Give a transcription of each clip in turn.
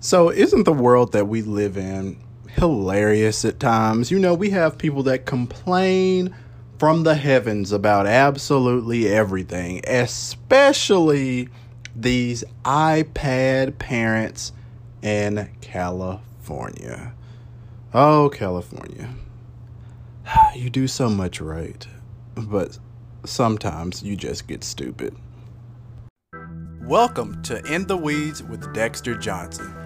So, isn't the world that we live in hilarious at times? You know, we have people that complain from the heavens about absolutely everything, especially these iPad parents in California. Oh, California. You do so much right, but sometimes you just get stupid. Welcome to In the Weeds with Dexter Johnson.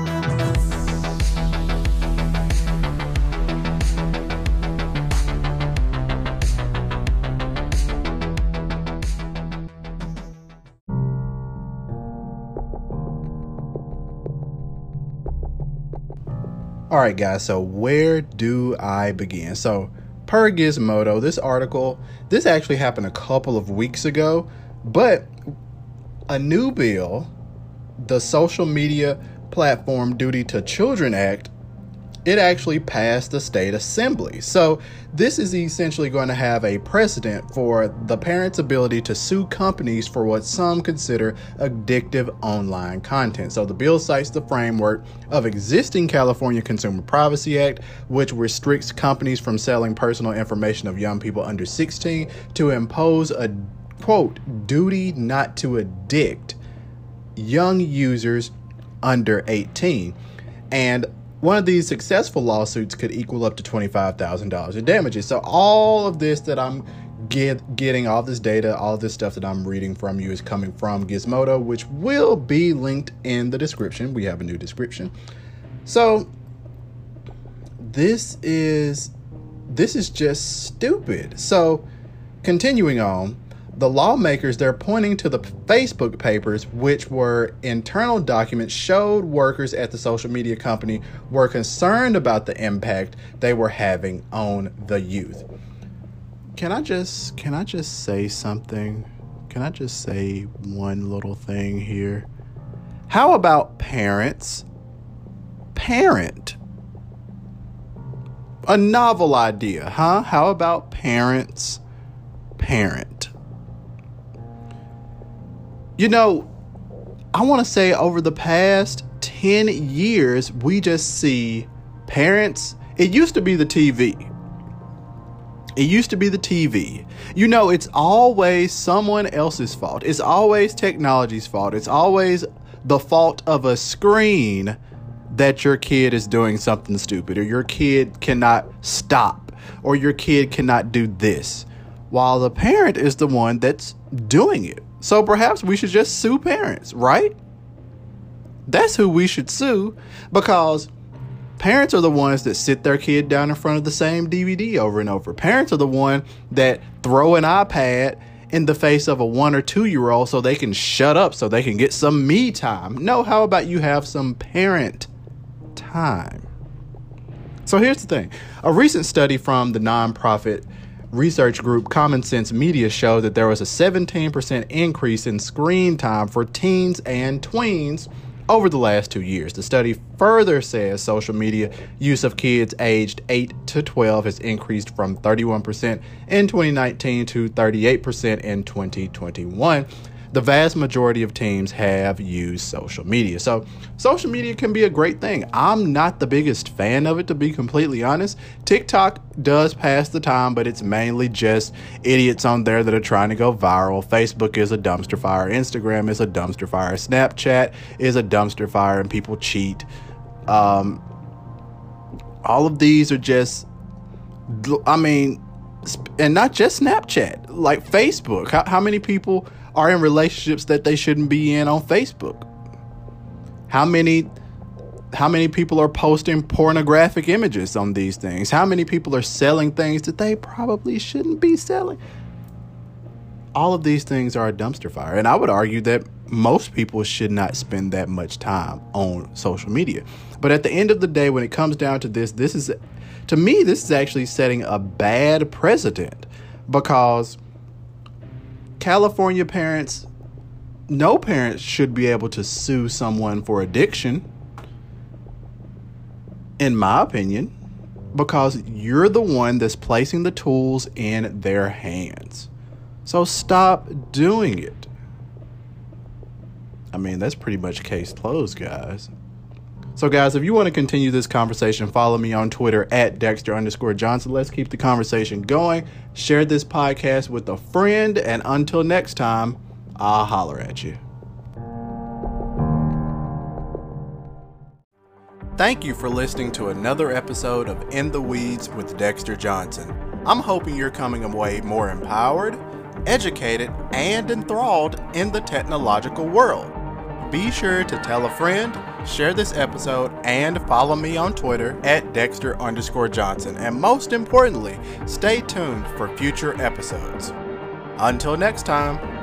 All right, guys, so where do I begin? So, per Gizmodo, this article, this actually happened a couple of weeks ago, but a new bill, the Social Media Platform Duty to Children Act, it actually passed the state assembly. So, this is essentially going to have a precedent for the parents' ability to sue companies for what some consider addictive online content. So, the bill cites the framework of existing California Consumer Privacy Act, which restricts companies from selling personal information of young people under 16 to impose a quote duty not to addict young users under 18. And one of these successful lawsuits could equal up to $25,000 in damages. So, all of this that I'm get, getting, all this data, all this stuff that I'm reading from you is coming from Gizmodo, which will be linked in the description. We have a new description. So, this is this is just stupid. So, continuing on, the lawmakers they're pointing to the Facebook papers, which were internal documents, showed workers at the social media company were concerned about the impact they were having on the youth. Can I just can I just say something? Can I just say one little thing here? How about parents parent? A novel idea, huh? How about parents parent? You know, I want to say over the past 10 years, we just see parents. It used to be the TV. It used to be the TV. You know, it's always someone else's fault. It's always technology's fault. It's always the fault of a screen that your kid is doing something stupid or your kid cannot stop or your kid cannot do this while the parent is the one that's doing it. So perhaps we should just sue parents, right? That's who we should sue because parents are the ones that sit their kid down in front of the same DVD over and over. Parents are the one that throw an iPad in the face of a one or two year old so they can shut up so they can get some me time. No, how about you have some parent time? So here's the thing a recent study from the nonprofit research group Common Sense Media showed that there was a 17% increase in screen time for teens and tweens over the last two years. The study further says social media use of kids aged 8 to 12 has increased from 31% in 2019 to 38% in 2021 the vast majority of teams have used social media. So, social media can be a great thing. I'm not the biggest fan of it, to be completely honest. TikTok does pass the time, but it's mainly just idiots on there that are trying to go viral. Facebook is a dumpster fire. Instagram is a dumpster fire. Snapchat is a dumpster fire, and people cheat. Um, all of these are just, I mean, and not just Snapchat, like Facebook. How, how many people are in relationships that they shouldn't be in on Facebook? How many how many people are posting pornographic images on these things? How many people are selling things that they probably shouldn't be selling? All of these things are a dumpster fire. And I would argue that most people should not spend that much time on social media. But at the end of the day, when it comes down to this, this is, to me, this is actually setting a bad precedent because California parents, no parents should be able to sue someone for addiction, in my opinion, because you're the one that's placing the tools in their hands. So stop doing it. I mean, that's pretty much case closed, guys. So, guys, if you want to continue this conversation, follow me on Twitter at Dexter underscore Johnson. Let's keep the conversation going. Share this podcast with a friend. And until next time, I'll holler at you. Thank you for listening to another episode of In the Weeds with Dexter Johnson. I'm hoping you're coming away more empowered, educated, and enthralled in the technological world. Be sure to tell a friend, share this episode, and follow me on Twitter at Dexter underscore Johnson. And most importantly, stay tuned for future episodes. Until next time.